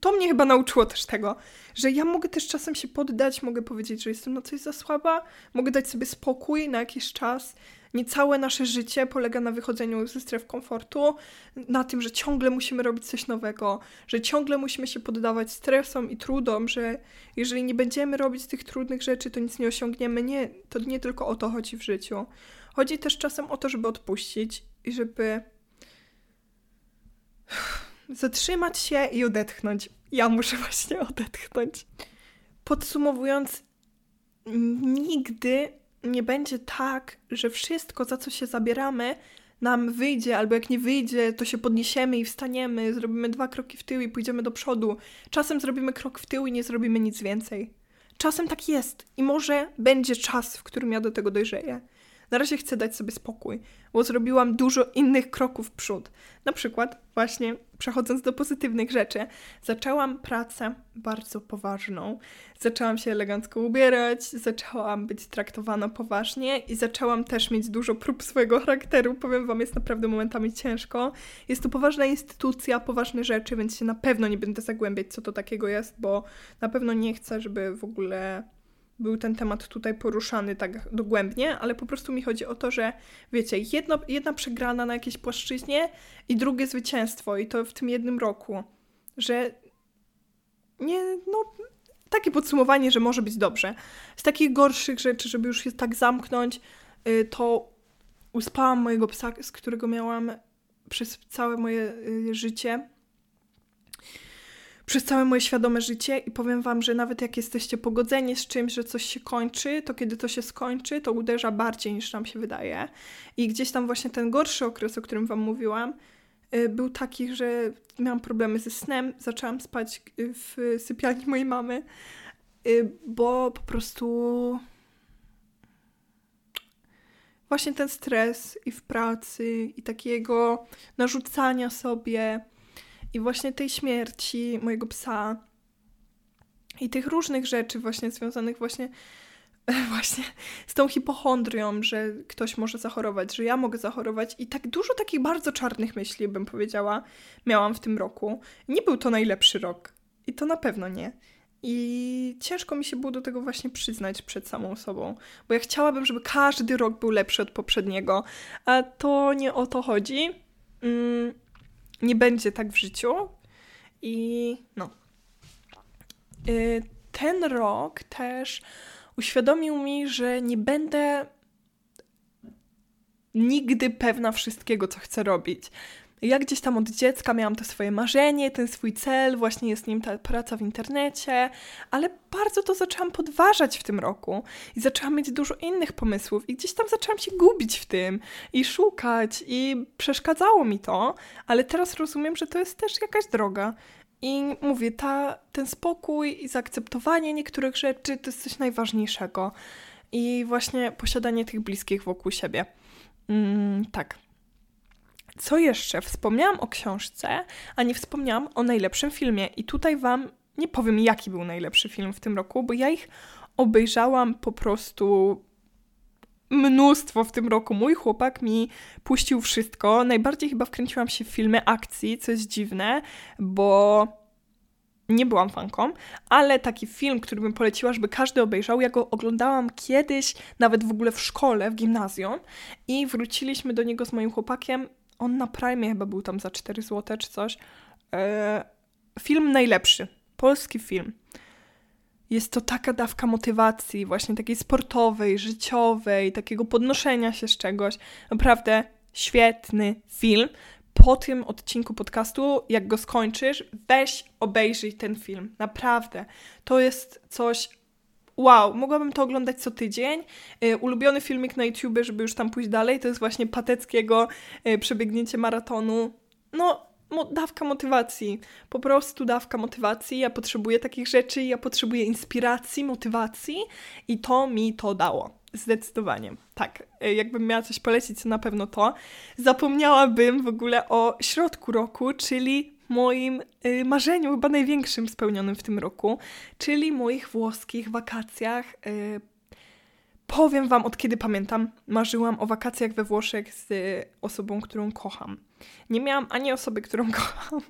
to mnie chyba nauczyło też tego, że ja mogę też czasem się poddać, mogę powiedzieć, że jestem na coś za słaba, mogę dać sobie spokój na jakiś czas nie całe nasze życie polega na wychodzeniu ze stref komfortu, na tym, że ciągle musimy robić coś nowego, że ciągle musimy się poddawać stresom i trudom, że jeżeli nie będziemy robić tych trudnych rzeczy, to nic nie osiągniemy. Nie, to nie tylko o to chodzi w życiu. Chodzi też czasem o to, żeby odpuścić i żeby zatrzymać się i odetchnąć. Ja muszę właśnie odetchnąć. Podsumowując, nigdy nie będzie tak, że wszystko, za co się zabieramy, nam wyjdzie, albo jak nie wyjdzie, to się podniesiemy i wstaniemy, zrobimy dwa kroki w tył i pójdziemy do przodu. Czasem zrobimy krok w tył i nie zrobimy nic więcej. Czasem tak jest i może będzie czas, w którym ja do tego dojrzeję. Na razie chcę dać sobie spokój, bo zrobiłam dużo innych kroków w przód. Na przykład, właśnie przechodząc do pozytywnych rzeczy, zaczęłam pracę bardzo poważną. Zaczęłam się elegancko ubierać, zaczęłam być traktowana poważnie i zaczęłam też mieć dużo prób swojego charakteru. Powiem Wam, jest naprawdę momentami ciężko. Jest to poważna instytucja, poważne rzeczy, więc się na pewno nie będę zagłębiać, co to takiego jest, bo na pewno nie chcę, żeby w ogóle był ten temat tutaj poruszany tak dogłębnie, ale po prostu mi chodzi o to, że wiecie, jedno, jedna przegrana na jakiejś płaszczyźnie i drugie zwycięstwo i to w tym jednym roku, że nie, no, takie podsumowanie, że może być dobrze. Z takich gorszych rzeczy, żeby już się tak zamknąć, y, to uspałam mojego psa, z którego miałam przez całe moje y, życie przez całe moje świadome życie i powiem Wam, że nawet jak jesteście pogodzeni z czymś, że coś się kończy, to kiedy to się skończy, to uderza bardziej niż nam się wydaje. I gdzieś tam właśnie ten gorszy okres, o którym Wam mówiłam, y, był taki, że miałam problemy ze snem, zaczęłam spać y, w sypialni mojej mamy, y, bo po prostu właśnie ten stres i w pracy, i takiego narzucania sobie i właśnie tej śmierci mojego psa i tych różnych rzeczy właśnie związanych właśnie właśnie z tą hipochondrią, że ktoś może zachorować, że ja mogę zachorować i tak dużo takich bardzo czarnych myśli, bym powiedziała, miałam w tym roku. Nie był to najlepszy rok i to na pewno nie. I ciężko mi się było do tego właśnie przyznać przed samą sobą, bo ja chciałabym, żeby każdy rok był lepszy od poprzedniego, a to nie o to chodzi. Mm, nie będzie tak w życiu. I no. Y, ten rok też uświadomił mi, że nie będę nigdy pewna wszystkiego, co chcę robić. Ja gdzieś tam od dziecka miałam to swoje marzenie, ten swój cel, właśnie jest nim ta praca w internecie, ale bardzo to zaczęłam podważać w tym roku i zaczęłam mieć dużo innych pomysłów i gdzieś tam zaczęłam się gubić w tym i szukać i przeszkadzało mi to, ale teraz rozumiem, że to jest też jakaś droga. I mówię, ta, ten spokój i zaakceptowanie niektórych rzeczy to jest coś najważniejszego. I właśnie posiadanie tych bliskich wokół siebie. Mm, tak. Co jeszcze? Wspomniałam o książce, a nie wspomniałam o najlepszym filmie. I tutaj Wam nie powiem, jaki był najlepszy film w tym roku, bo ja ich obejrzałam po prostu mnóstwo w tym roku. Mój chłopak mi puścił wszystko. Najbardziej chyba wkręciłam się w filmy akcji, co jest dziwne, bo nie byłam fanką, ale taki film, który bym poleciła, żeby każdy obejrzał, ja go oglądałam kiedyś, nawet w ogóle w szkole, w gimnazjum i wróciliśmy do niego z moim chłopakiem on na Prime chyba był tam za 4 zł czy coś. E, film najlepszy. Polski film. Jest to taka dawka motywacji, właśnie takiej sportowej, życiowej, takiego podnoszenia się z czegoś. Naprawdę świetny film. Po tym odcinku podcastu, jak go skończysz, weź obejrzyj ten film. Naprawdę. To jest coś wow, mogłabym to oglądać co tydzień. Y, ulubiony filmik na YouTube, żeby już tam pójść dalej, to jest właśnie Pateckiego y, przebiegnięcie maratonu. No, dawka motywacji. Po prostu dawka motywacji. Ja potrzebuję takich rzeczy, ja potrzebuję inspiracji, motywacji i to mi to dało. Zdecydowanie. Tak, y, jakbym miała coś polecić, to na pewno to. Zapomniałabym w ogóle o środku roku, czyli moim y, marzeniu, chyba największym spełnionym w tym roku, czyli moich włoskich wakacjach. Y, powiem Wam, od kiedy pamiętam, marzyłam o wakacjach we Włoszech z osobą, którą kocham. Nie miałam ani osoby, którą kocham,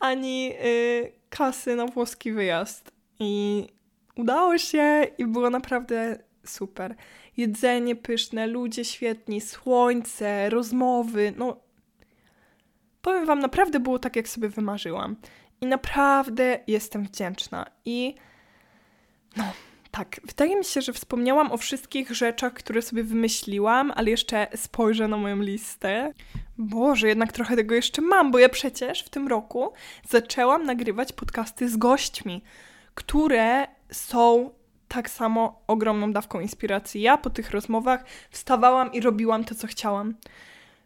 ani y, kasy na włoski wyjazd. I udało się i było naprawdę super. Jedzenie pyszne, ludzie świetni, słońce, rozmowy, no powiem Wam, naprawdę było tak, jak sobie wymarzyłam. I naprawdę jestem wdzięczna. I no, tak, wydaje mi się, że wspomniałam o wszystkich rzeczach, które sobie wymyśliłam, ale jeszcze spojrzę na moją listę. Boże, jednak trochę tego jeszcze mam, bo ja przecież w tym roku zaczęłam nagrywać podcasty z gośćmi, które są tak samo ogromną dawką inspiracji. Ja po tych rozmowach wstawałam i robiłam to, co chciałam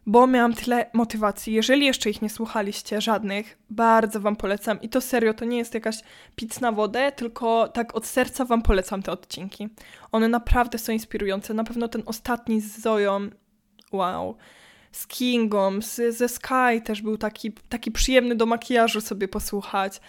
bo miałam tyle motywacji. Jeżeli jeszcze ich nie słuchaliście, żadnych, bardzo Wam polecam. I to serio, to nie jest jakaś pic na wodę, tylko tak od serca Wam polecam te odcinki. One naprawdę są inspirujące. Na pewno ten ostatni z Zoją, wow. Z Kingą, z, ze Sky też był taki, taki przyjemny do makijażu sobie posłuchać.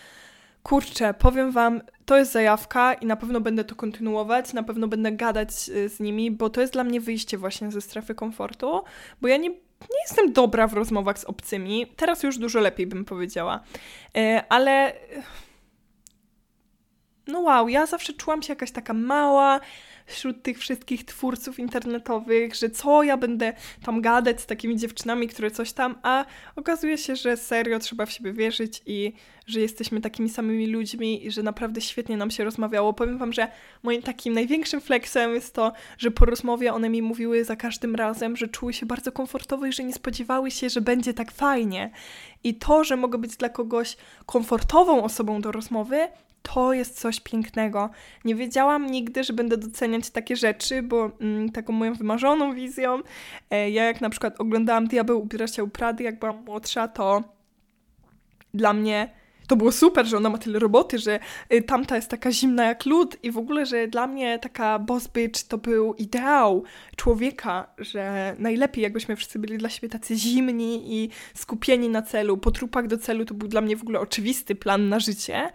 Kurczę, powiem Wam, to jest zajawka i na pewno będę to kontynuować, na pewno będę gadać y, z nimi, bo to jest dla mnie wyjście właśnie ze strefy komfortu, bo ja nie nie jestem dobra w rozmowach z obcymi. Teraz już dużo lepiej bym powiedziała. E, ale no wow, ja zawsze czułam się jakaś taka mała, wśród tych wszystkich twórców internetowych, że co ja będę tam gadać z takimi dziewczynami, które coś tam, a okazuje się, że serio trzeba w siebie wierzyć i że jesteśmy takimi samymi ludźmi i że naprawdę świetnie nam się rozmawiało. Powiem Wam, że moim takim największym flexem jest to, że po rozmowie one mi mówiły za każdym razem, że czuły się bardzo komfortowo i że nie spodziewały się, że będzie tak fajnie. I to, że mogę być dla kogoś komfortową osobą do rozmowy, to jest coś pięknego. Nie wiedziałam nigdy, że będę doceniać takie rzeczy, bo mm, taką moją wymarzoną wizją, e, ja jak na przykład oglądałam Diabeł ubiera się u Prady, jak byłam młodsza, to dla mnie to było super, że ona ma tyle roboty, że y, tamta jest taka zimna jak lód i w ogóle, że dla mnie taka boss bitch to był ideał człowieka, że najlepiej jakbyśmy wszyscy byli dla siebie tacy zimni i skupieni na celu. Po trupach do celu to był dla mnie w ogóle oczywisty plan na życie.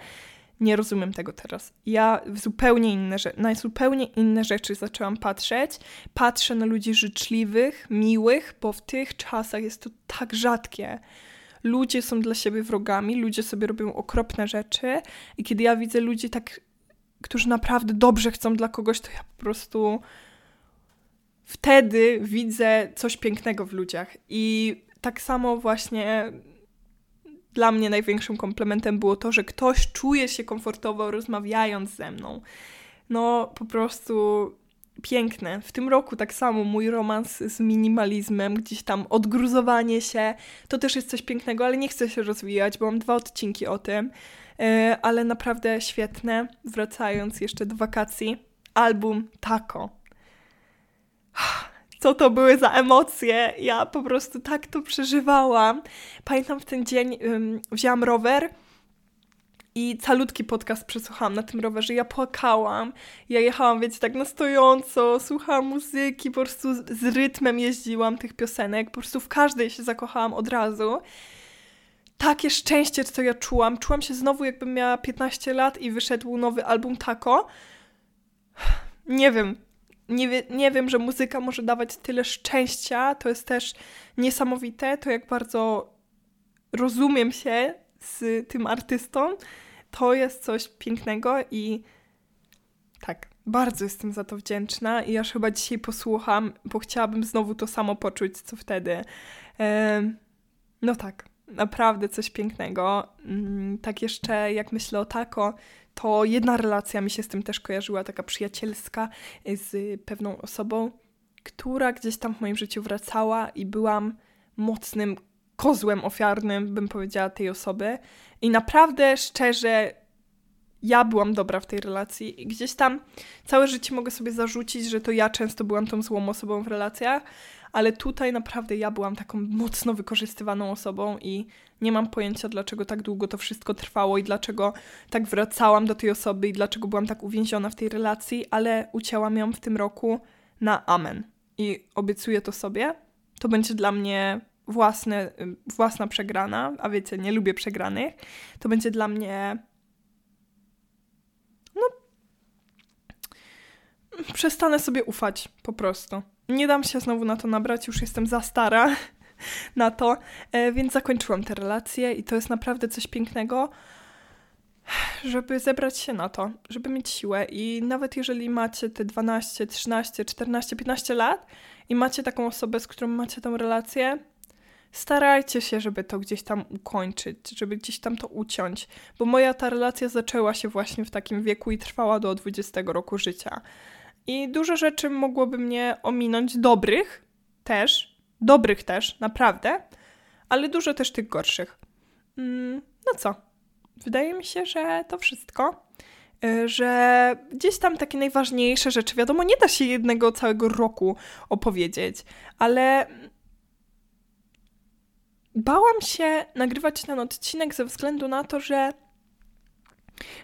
Nie rozumiem tego teraz. Ja zupełnie inne, na zupełnie inne rzeczy zaczęłam patrzeć. Patrzę na ludzi życzliwych, miłych, bo w tych czasach jest to tak rzadkie. Ludzie są dla siebie wrogami, ludzie sobie robią okropne rzeczy i kiedy ja widzę ludzi tak, którzy naprawdę dobrze chcą dla kogoś, to ja po prostu wtedy widzę coś pięknego w ludziach. I tak samo właśnie dla mnie największym komplementem było to, że ktoś czuje się komfortowo rozmawiając ze mną. No, po prostu piękne. W tym roku tak samo mój romans z minimalizmem, gdzieś tam odgruzowanie się, to też jest coś pięknego, ale nie chcę się rozwijać, bo mam dwa odcinki o tym, e, ale naprawdę świetne. Wracając jeszcze do wakacji, album Taco co to były za emocje. Ja po prostu tak to przeżywałam. Pamiętam w ten dzień um, wzięłam rower i calutki podcast przesłuchałam na tym rowerze. Ja płakałam. Ja jechałam, wiecie, tak na stojąco, słuchałam muzyki, po prostu z, z rytmem jeździłam tych piosenek. Po prostu w każdej się zakochałam od razu. Takie szczęście, co ja czułam. Czułam się znowu, jakbym miała 15 lat i wyszedł nowy album Taco. Nie wiem, nie, wie, nie wiem, że muzyka może dawać tyle szczęścia. To jest też niesamowite. To jak bardzo rozumiem się z tym artystą. To jest coś pięknego i tak, bardzo jestem za to wdzięczna i aż chyba dzisiaj posłucham, bo chciałabym znowu to samo poczuć, co wtedy. no tak, naprawdę coś pięknego. Mm, tak jeszcze jak myślę o tako, to jedna relacja mi się z tym też kojarzyła, taka przyjacielska z pewną osobą, która gdzieś tam w moim życiu wracała i byłam mocnym kozłem ofiarnym, bym powiedziała, tej osoby. I naprawdę szczerze ja byłam dobra w tej relacji i gdzieś tam całe życie mogę sobie zarzucić, że to ja często byłam tą złą osobą w relacjach, ale tutaj naprawdę ja byłam taką mocno wykorzystywaną osobą i nie mam pojęcia, dlaczego tak długo to wszystko trwało i dlaczego tak wracałam do tej osoby i dlaczego byłam tak uwięziona w tej relacji, ale ucięłam ją w tym roku na amen. I obiecuję to sobie. To będzie dla mnie własne, własna przegrana, a wiecie, nie lubię przegranych. To będzie dla mnie no przestanę sobie ufać po prostu. Nie dam się znowu na to nabrać, już jestem za stara na to, e, więc zakończyłam tę relację i to jest naprawdę coś pięknego, żeby zebrać się na to, żeby mieć siłę. I nawet jeżeli macie te 12, 13, 14, 15 lat i macie taką osobę, z którą macie tą relację, starajcie się, żeby to gdzieś tam ukończyć, żeby gdzieś tam to uciąć, bo moja ta relacja zaczęła się właśnie w takim wieku i trwała do 20 roku życia. I dużo rzeczy mogłoby mnie ominąć, dobrych też, dobrych też, naprawdę, ale dużo też tych gorszych. Mm, no co? Wydaje mi się, że to wszystko. Y, że gdzieś tam takie najważniejsze rzeczy, wiadomo, nie da się jednego całego roku opowiedzieć, ale bałam się nagrywać ten odcinek ze względu na to, że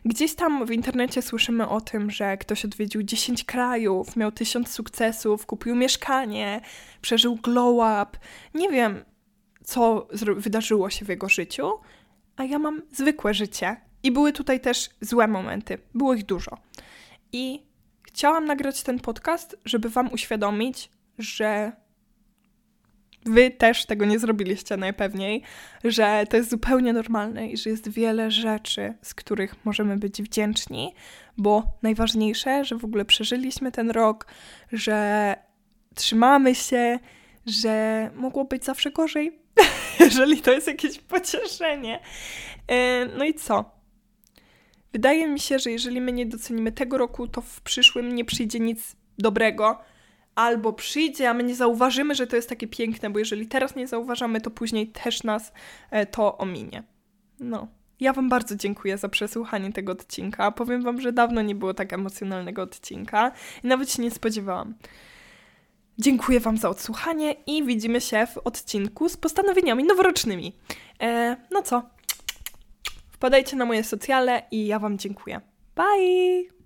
Gdzieś tam w internecie słyszymy o tym, że ktoś odwiedził 10 krajów, miał tysiąc sukcesów, kupił mieszkanie, przeżył glow up. Nie wiem, co wydarzyło się w jego życiu, a ja mam zwykłe życie. I były tutaj też złe momenty. Było ich dużo. I chciałam nagrać ten podcast, żeby Wam uświadomić, że wy też tego nie zrobiliście najpewniej, że to jest zupełnie normalne i że jest wiele rzeczy, z których możemy być wdzięczni, bo najważniejsze, że w ogóle przeżyliśmy ten rok, że trzymamy się, że mogło być zawsze gorzej, jeżeli to jest jakieś pocieszenie. E, no i co? Wydaje mi się, że jeżeli my nie docenimy tego roku, to w przyszłym nie przyjdzie nic dobrego albo przyjdzie, a my nie zauważymy, że to jest takie piękne, bo jeżeli teraz nie zauważamy, to później też nas e, to ominie. No. Ja Wam bardzo dziękuję za przesłuchanie tego odcinka. Powiem Wam, że dawno nie było tak emocjonalnego odcinka i nawet się nie spodziewałam. Dziękuję Wam za odsłuchanie i widzimy się w odcinku z postanowieniami noworocznymi. E, no co? Wpadajcie na moje socjale i ja Wam dziękuję. Bye!